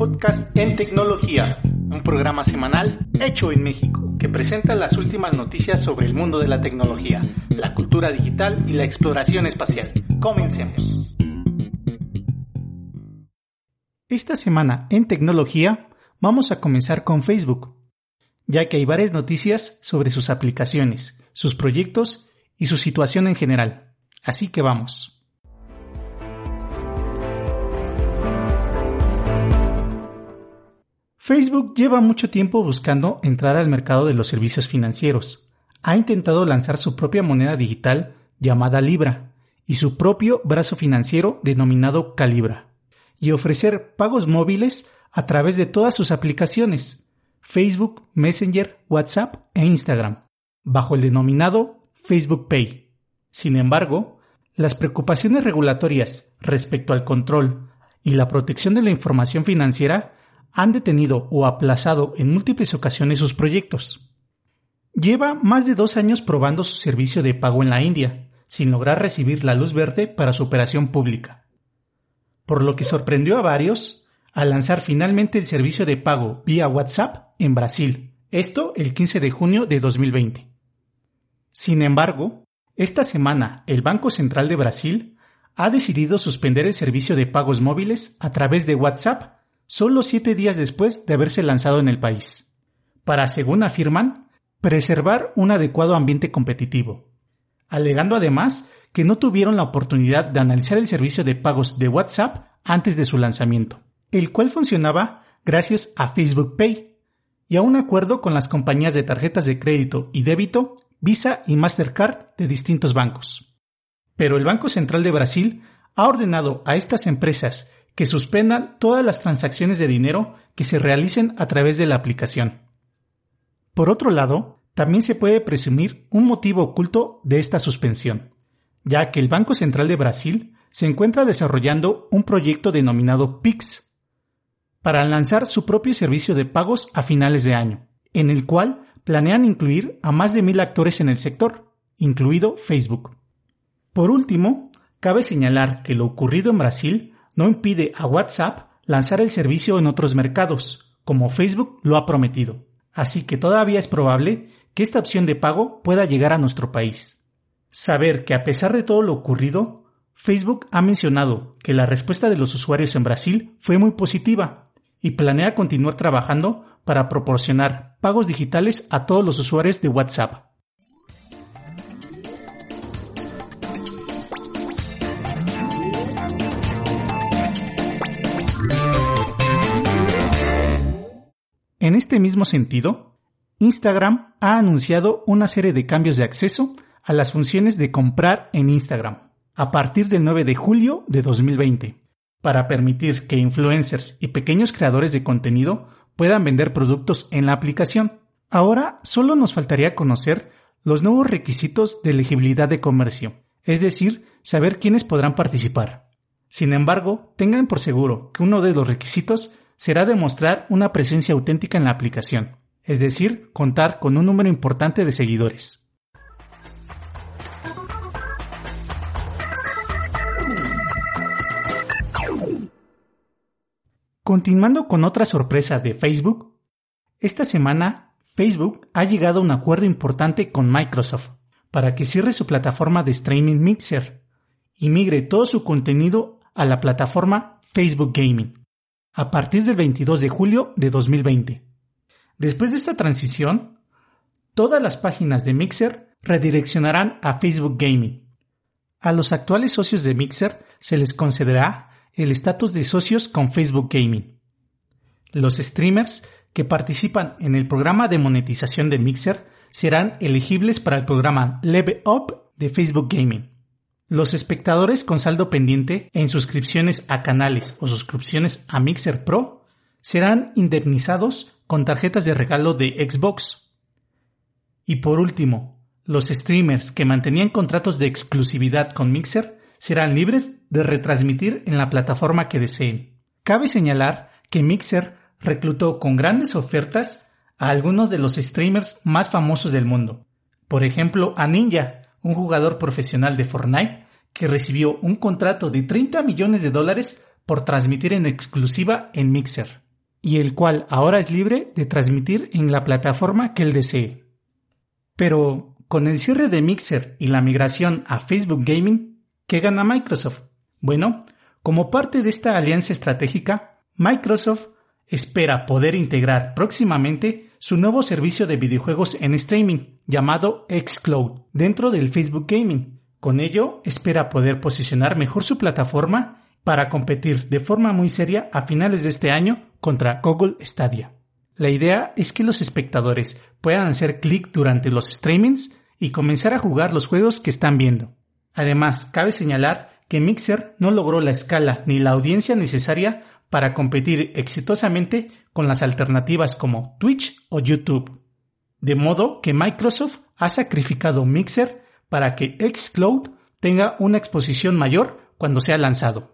podcast en tecnología, un programa semanal hecho en México que presenta las últimas noticias sobre el mundo de la tecnología, la cultura digital y la exploración espacial. Comencemos. Esta semana en tecnología vamos a comenzar con Facebook, ya que hay varias noticias sobre sus aplicaciones, sus proyectos y su situación en general. Así que vamos. Facebook lleva mucho tiempo buscando entrar al mercado de los servicios financieros. Ha intentado lanzar su propia moneda digital llamada Libra y su propio brazo financiero denominado Calibra y ofrecer pagos móviles a través de todas sus aplicaciones Facebook, Messenger, WhatsApp e Instagram, bajo el denominado Facebook Pay. Sin embargo, las preocupaciones regulatorias respecto al control y la protección de la información financiera han detenido o aplazado en múltiples ocasiones sus proyectos. Lleva más de dos años probando su servicio de pago en la India, sin lograr recibir la luz verde para su operación pública. Por lo que sorprendió a varios al lanzar finalmente el servicio de pago vía WhatsApp en Brasil, esto el 15 de junio de 2020. Sin embargo, esta semana el Banco Central de Brasil ha decidido suspender el servicio de pagos móviles a través de WhatsApp solo siete días después de haberse lanzado en el país, para, según afirman, preservar un adecuado ambiente competitivo, alegando además que no tuvieron la oportunidad de analizar el servicio de pagos de WhatsApp antes de su lanzamiento, el cual funcionaba gracias a Facebook Pay y a un acuerdo con las compañías de tarjetas de crédito y débito Visa y Mastercard de distintos bancos. Pero el Banco Central de Brasil ha ordenado a estas empresas que suspendan todas las transacciones de dinero que se realicen a través de la aplicación. Por otro lado, también se puede presumir un motivo oculto de esta suspensión, ya que el Banco Central de Brasil se encuentra desarrollando un proyecto denominado PIX para lanzar su propio servicio de pagos a finales de año, en el cual planean incluir a más de mil actores en el sector, incluido Facebook. Por último, cabe señalar que lo ocurrido en Brasil no impide a WhatsApp lanzar el servicio en otros mercados, como Facebook lo ha prometido. Así que todavía es probable que esta opción de pago pueda llegar a nuestro país. Saber que a pesar de todo lo ocurrido, Facebook ha mencionado que la respuesta de los usuarios en Brasil fue muy positiva y planea continuar trabajando para proporcionar pagos digitales a todos los usuarios de WhatsApp. En este mismo sentido, Instagram ha anunciado una serie de cambios de acceso a las funciones de comprar en Instagram a partir del 9 de julio de 2020, para permitir que influencers y pequeños creadores de contenido puedan vender productos en la aplicación. Ahora solo nos faltaría conocer los nuevos requisitos de elegibilidad de comercio, es decir, saber quiénes podrán participar. Sin embargo, tengan por seguro que uno de los requisitos será demostrar una presencia auténtica en la aplicación, es decir, contar con un número importante de seguidores. Continuando con otra sorpresa de Facebook, esta semana Facebook ha llegado a un acuerdo importante con Microsoft para que cierre su plataforma de streaming Mixer y migre todo su contenido a la plataforma Facebook Gaming a partir del 22 de julio de 2020. Después de esta transición, todas las páginas de Mixer redireccionarán a Facebook Gaming. A los actuales socios de Mixer se les concederá el estatus de socios con Facebook Gaming. Los streamers que participan en el programa de monetización de Mixer serán elegibles para el programa Level Up de Facebook Gaming. Los espectadores con saldo pendiente en suscripciones a canales o suscripciones a Mixer Pro serán indemnizados con tarjetas de regalo de Xbox. Y por último, los streamers que mantenían contratos de exclusividad con Mixer serán libres de retransmitir en la plataforma que deseen. Cabe señalar que Mixer reclutó con grandes ofertas a algunos de los streamers más famosos del mundo. Por ejemplo, a Ninja, un jugador profesional de Fortnite que recibió un contrato de 30 millones de dólares por transmitir en exclusiva en Mixer. y el cual ahora es libre de transmitir en la plataforma que él desee. Pero con el cierre de Mixer y la migración a Facebook Gaming, ¿qué gana Microsoft? Bueno, como parte de esta alianza estratégica, Microsoft espera poder integrar próximamente su nuevo servicio de videojuegos en streaming llamado xCloud dentro del Facebook Gaming. Con ello, espera poder posicionar mejor su plataforma para competir de forma muy seria a finales de este año contra Google Stadia. La idea es que los espectadores puedan hacer clic durante los streamings y comenzar a jugar los juegos que están viendo. Además, cabe señalar que Mixer no logró la escala ni la audiencia necesaria para competir exitosamente con las alternativas como Twitch o YouTube. De modo que Microsoft ha sacrificado Mixer para que Xcloud tenga una exposición mayor cuando sea lanzado.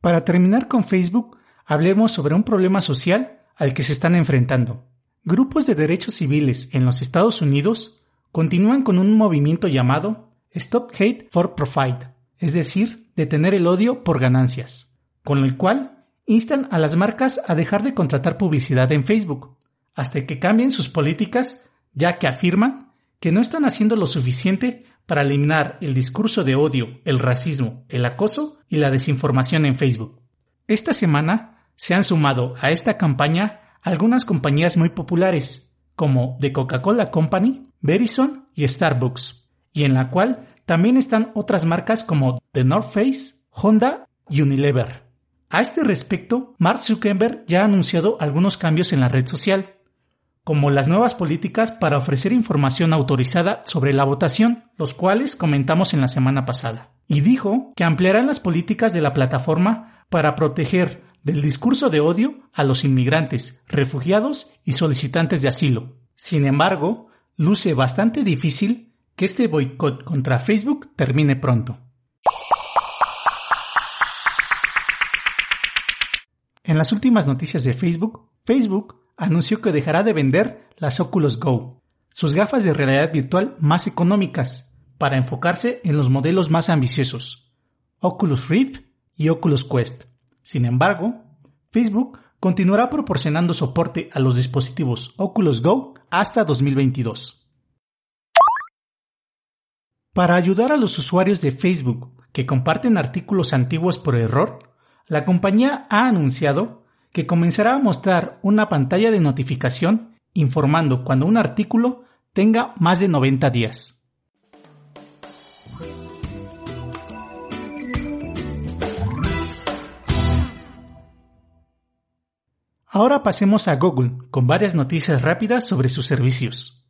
Para terminar con Facebook, hablemos sobre un problema social al que se están enfrentando. Grupos de derechos civiles en los Estados Unidos continúan con un movimiento llamado Stop Hate for Profit, es decir, detener el odio por ganancias, con el cual instan a las marcas a dejar de contratar publicidad en Facebook, hasta que cambien sus políticas, ya que afirman que no están haciendo lo suficiente para eliminar el discurso de odio, el racismo, el acoso y la desinformación en Facebook. Esta semana se han sumado a esta campaña algunas compañías muy populares, como The Coca-Cola Company, Verizon y Starbucks, y en la cual también están otras marcas como The North Face, Honda y Unilever. A este respecto, Mark Zuckerberg ya ha anunciado algunos cambios en la red social, como las nuevas políticas para ofrecer información autorizada sobre la votación, los cuales comentamos en la semana pasada, y dijo que ampliarán las políticas de la plataforma para proteger del discurso de odio a los inmigrantes, refugiados y solicitantes de asilo. Sin embargo, luce bastante difícil que este boicot contra Facebook termine pronto. En las últimas noticias de Facebook, Facebook anunció que dejará de vender las Oculus Go, sus gafas de realidad virtual más económicas, para enfocarse en los modelos más ambiciosos, Oculus Rift y Oculus Quest. Sin embargo, Facebook continuará proporcionando soporte a los dispositivos Oculus Go hasta 2022. Para ayudar a los usuarios de Facebook que comparten artículos antiguos por error, la compañía ha anunciado que comenzará a mostrar una pantalla de notificación informando cuando un artículo tenga más de 90 días. Ahora pasemos a Google con varias noticias rápidas sobre sus servicios.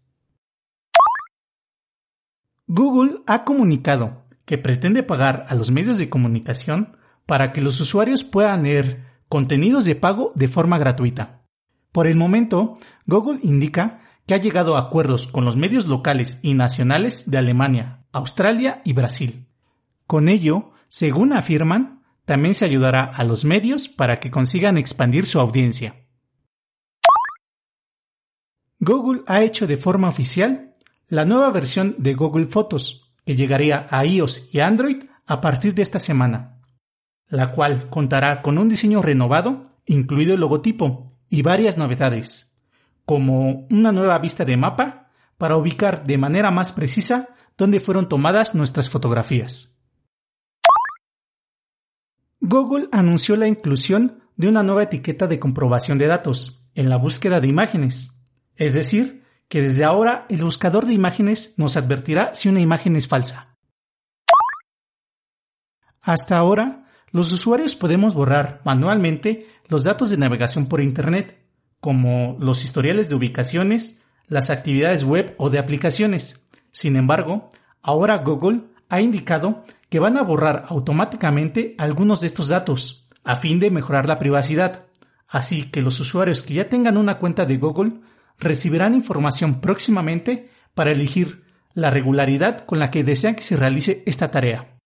Google ha comunicado que pretende pagar a los medios de comunicación para que los usuarios puedan leer contenidos de pago de forma gratuita. Por el momento, Google indica que ha llegado a acuerdos con los medios locales y nacionales de Alemania, Australia y Brasil. Con ello, según afirman, también se ayudará a los medios para que consigan expandir su audiencia. Google ha hecho de forma oficial la nueva versión de Google Fotos, que llegaría a iOS y Android a partir de esta semana, la cual contará con un diseño renovado, incluido el logotipo, y varias novedades, como una nueva vista de mapa para ubicar de manera más precisa dónde fueron tomadas nuestras fotografías. Google anunció la inclusión de una nueva etiqueta de comprobación de datos en la búsqueda de imágenes. Es decir, que desde ahora el buscador de imágenes nos advertirá si una imagen es falsa. Hasta ahora, los usuarios podemos borrar manualmente los datos de navegación por Internet, como los historiales de ubicaciones, las actividades web o de aplicaciones. Sin embargo, ahora Google ha indicado que van a borrar automáticamente algunos de estos datos a fin de mejorar la privacidad. Así que los usuarios que ya tengan una cuenta de Google recibirán información próximamente para elegir la regularidad con la que desean que se realice esta tarea.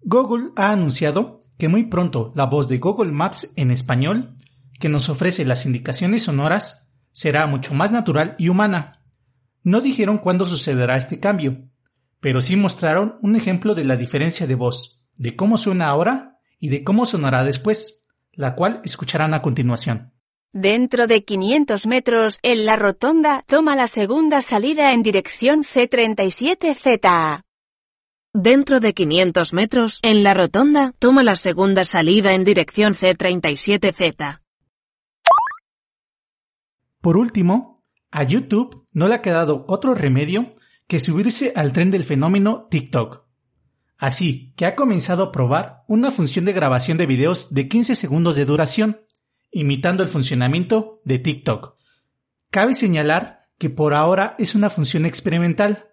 Google ha anunciado que muy pronto la voz de Google Maps en español, que nos ofrece las indicaciones sonoras, será mucho más natural y humana. No dijeron cuándo sucederá este cambio, pero sí mostraron un ejemplo de la diferencia de voz, de cómo suena ahora y de cómo sonará después, la cual escucharán a continuación. Dentro de 500 metros, en la rotonda, toma la segunda salida en dirección C37Z. Dentro de 500 metros, en la rotonda, toma la segunda salida en dirección C37Z. Por último, a YouTube no le ha quedado otro remedio que subirse al tren del fenómeno TikTok. Así que ha comenzado a probar una función de grabación de videos de 15 segundos de duración, imitando el funcionamiento de TikTok. Cabe señalar que por ahora es una función experimental,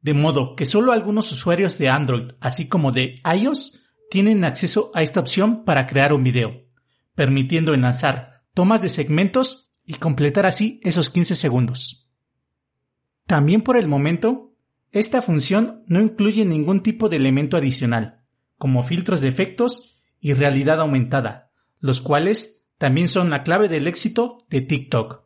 de modo que solo algunos usuarios de Android, así como de iOS, tienen acceso a esta opción para crear un video, permitiendo enlazar tomas de segmentos y completar así esos 15 segundos. También por el momento, esta función no incluye ningún tipo de elemento adicional, como filtros de efectos y realidad aumentada, los cuales también son la clave del éxito de TikTok.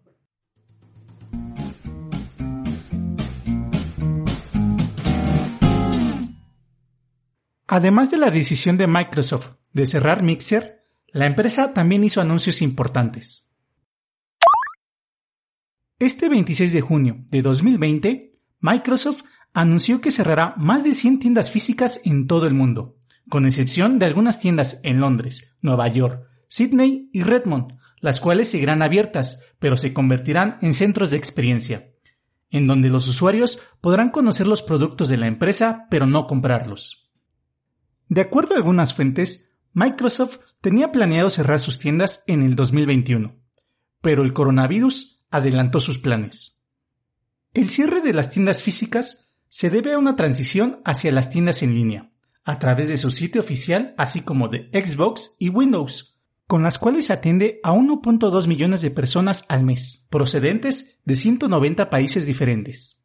Además de la decisión de Microsoft de cerrar Mixer, la empresa también hizo anuncios importantes. Este 26 de junio de 2020, Microsoft anunció que cerrará más de 100 tiendas físicas en todo el mundo, con excepción de algunas tiendas en Londres, Nueva York, Sydney y Redmond, las cuales seguirán abiertas, pero se convertirán en centros de experiencia, en donde los usuarios podrán conocer los productos de la empresa, pero no comprarlos. De acuerdo a algunas fuentes, Microsoft tenía planeado cerrar sus tiendas en el 2021, pero el coronavirus adelantó sus planes. El cierre de las tiendas físicas se debe a una transición hacia las tiendas en línea, a través de su sitio oficial así como de Xbox y Windows, con las cuales atiende a 1.2 millones de personas al mes, procedentes de 190 países diferentes.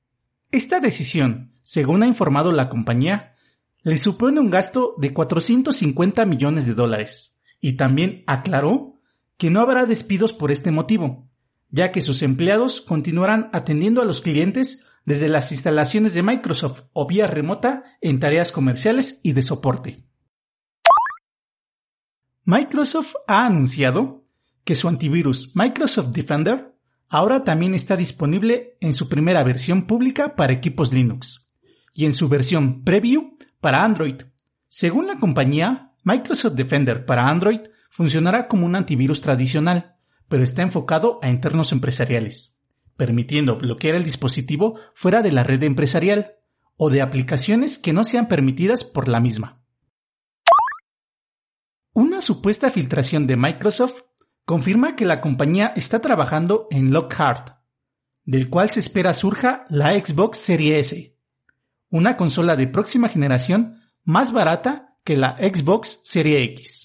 Esta decisión, según ha informado la compañía, le supone un gasto de 450 millones de dólares, y también aclaró que no habrá despidos por este motivo, ya que sus empleados continuarán atendiendo a los clientes desde las instalaciones de Microsoft o vía remota en tareas comerciales y de soporte. Microsoft ha anunciado que su antivirus Microsoft Defender ahora también está disponible en su primera versión pública para equipos Linux y en su versión preview para Android. Según la compañía, Microsoft Defender para Android funcionará como un antivirus tradicional, pero está enfocado a internos empresariales permitiendo bloquear el dispositivo fuera de la red empresarial o de aplicaciones que no sean permitidas por la misma. Una supuesta filtración de Microsoft confirma que la compañía está trabajando en Lockhart, del cual se espera surja la Xbox Series S, una consola de próxima generación más barata que la Xbox Series X.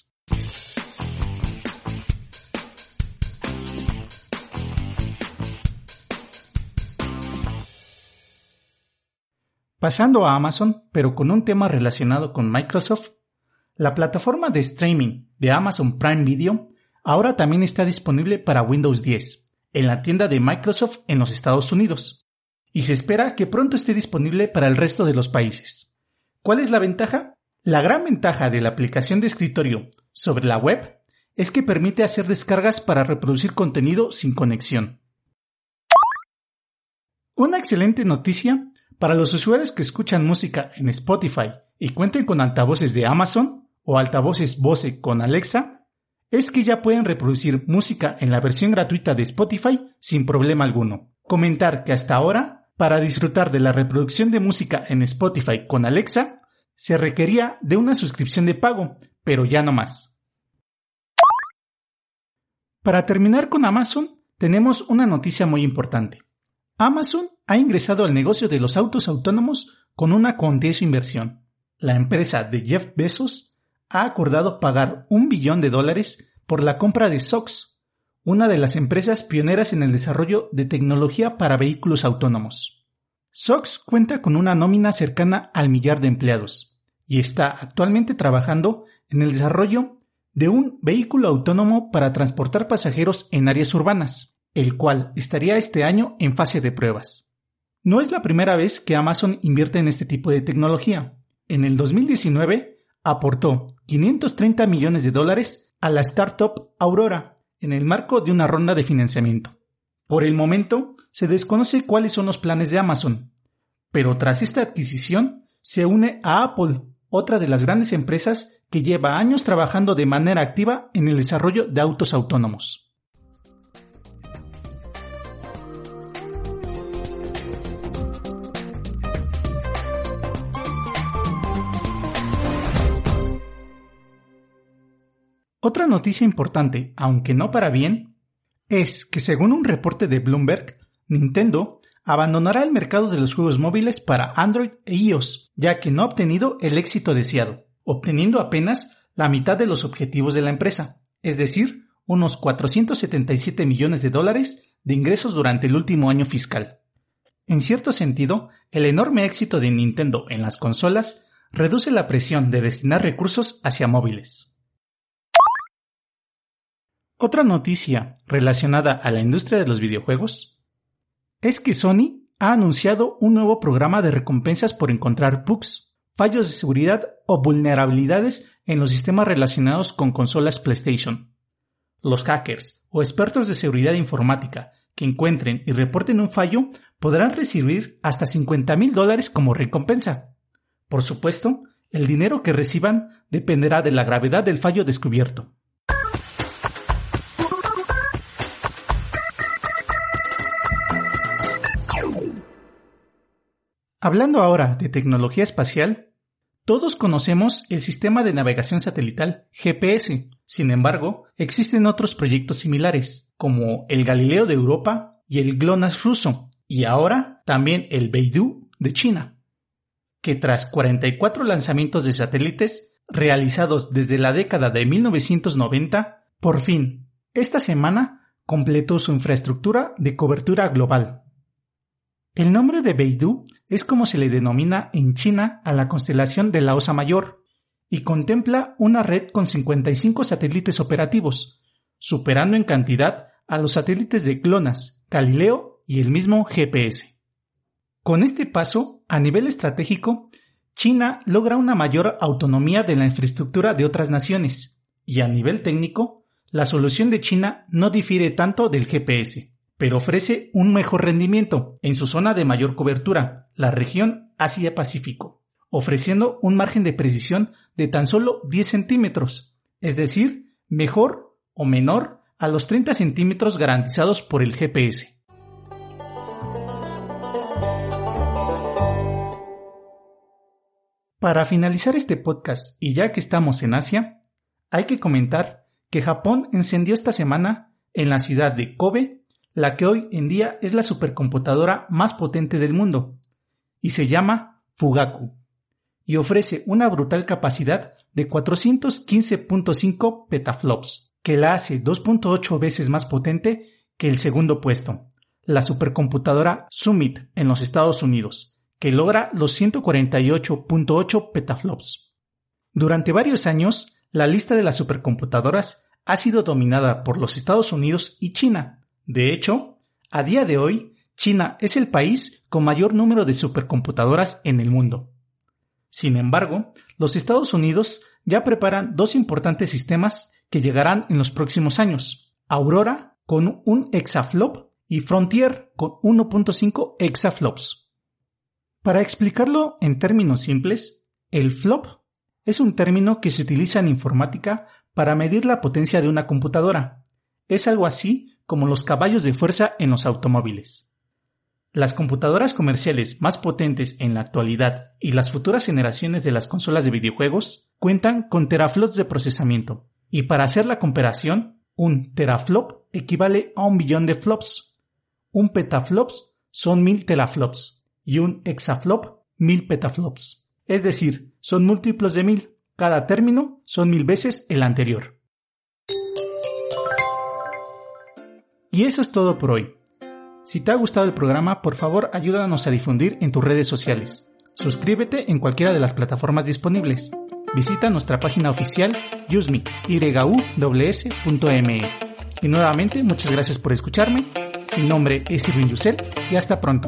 Pasando a Amazon, pero con un tema relacionado con Microsoft, la plataforma de streaming de Amazon Prime Video ahora también está disponible para Windows 10 en la tienda de Microsoft en los Estados Unidos, y se espera que pronto esté disponible para el resto de los países. ¿Cuál es la ventaja? La gran ventaja de la aplicación de escritorio sobre la web es que permite hacer descargas para reproducir contenido sin conexión. Una excelente noticia para los usuarios que escuchan música en Spotify y cuenten con altavoces de Amazon o altavoces Bose con Alexa, es que ya pueden reproducir música en la versión gratuita de Spotify sin problema alguno. Comentar que hasta ahora, para disfrutar de la reproducción de música en Spotify con Alexa, se requería de una suscripción de pago, pero ya no más. Para terminar con Amazon, tenemos una noticia muy importante. Amazon ha ingresado al negocio de los autos autónomos con una cuantiosa inversión. La empresa de Jeff Bezos ha acordado pagar un billón de dólares por la compra de SOX, una de las empresas pioneras en el desarrollo de tecnología para vehículos autónomos. SOX cuenta con una nómina cercana al millar de empleados y está actualmente trabajando en el desarrollo de un vehículo autónomo para transportar pasajeros en áreas urbanas. el cual estaría este año en fase de pruebas. No es la primera vez que Amazon invierte en este tipo de tecnología. En el 2019 aportó 530 millones de dólares a la startup Aurora en el marco de una ronda de financiamiento. Por el momento, se desconoce cuáles son los planes de Amazon, pero tras esta adquisición se une a Apple, otra de las grandes empresas que lleva años trabajando de manera activa en el desarrollo de autos autónomos. Otra noticia importante, aunque no para bien, es que según un reporte de Bloomberg, Nintendo abandonará el mercado de los juegos móviles para Android e iOS, ya que no ha obtenido el éxito deseado, obteniendo apenas la mitad de los objetivos de la empresa, es decir, unos 477 millones de dólares de ingresos durante el último año fiscal. En cierto sentido, el enorme éxito de Nintendo en las consolas reduce la presión de destinar recursos hacia móviles. Otra noticia relacionada a la industria de los videojuegos es que Sony ha anunciado un nuevo programa de recompensas por encontrar bugs, fallos de seguridad o vulnerabilidades en los sistemas relacionados con consolas PlayStation. Los hackers o expertos de seguridad informática que encuentren y reporten un fallo podrán recibir hasta 50 mil dólares como recompensa. Por supuesto, el dinero que reciban dependerá de la gravedad del fallo descubierto. Hablando ahora de tecnología espacial, todos conocemos el sistema de navegación satelital GPS. Sin embargo, existen otros proyectos similares, como el Galileo de Europa y el GLONASS ruso, y ahora también el Beidou de China, que tras 44 lanzamientos de satélites realizados desde la década de 1990, por fin, esta semana completó su infraestructura de cobertura global. El nombre de Beidou es como se le denomina en China a la constelación de la Osa Mayor y contempla una red con 55 satélites operativos, superando en cantidad a los satélites de GLONASS, Galileo y el mismo GPS. Con este paso, a nivel estratégico, China logra una mayor autonomía de la infraestructura de otras naciones, y a nivel técnico, la solución de China no difiere tanto del GPS pero ofrece un mejor rendimiento en su zona de mayor cobertura, la región Asia-Pacífico, ofreciendo un margen de precisión de tan solo 10 centímetros, es decir, mejor o menor a los 30 centímetros garantizados por el GPS. Para finalizar este podcast y ya que estamos en Asia, hay que comentar que Japón encendió esta semana en la ciudad de Kobe la que hoy en día es la supercomputadora más potente del mundo, y se llama Fugaku, y ofrece una brutal capacidad de 415.5 petaflops, que la hace 2.8 veces más potente que el segundo puesto, la supercomputadora Summit en los Estados Unidos, que logra los 148.8 petaflops. Durante varios años, la lista de las supercomputadoras ha sido dominada por los Estados Unidos y China, de hecho, a día de hoy, China es el país con mayor número de supercomputadoras en el mundo. Sin embargo, los Estados Unidos ya preparan dos importantes sistemas que llegarán en los próximos años. Aurora con un exaflop y Frontier con 1.5 exaflops. Para explicarlo en términos simples, el flop es un término que se utiliza en informática para medir la potencia de una computadora. Es algo así como los caballos de fuerza en los automóviles. Las computadoras comerciales más potentes en la actualidad y las futuras generaciones de las consolas de videojuegos cuentan con teraflops de procesamiento, y para hacer la comparación, un teraflop equivale a un billón de flops, un petaflops son mil teraflops y un hexaflop mil petaflops. Es decir, son múltiplos de mil, cada término son mil veces el anterior. Y eso es todo por hoy. Si te ha gustado el programa, por favor ayúdanos a difundir en tus redes sociales. Suscríbete en cualquiera de las plataformas disponibles. Visita nuestra página oficial yusmi.me. Y nuevamente, muchas gracias por escucharme Mi nombre es Irving Yusel y hasta pronto.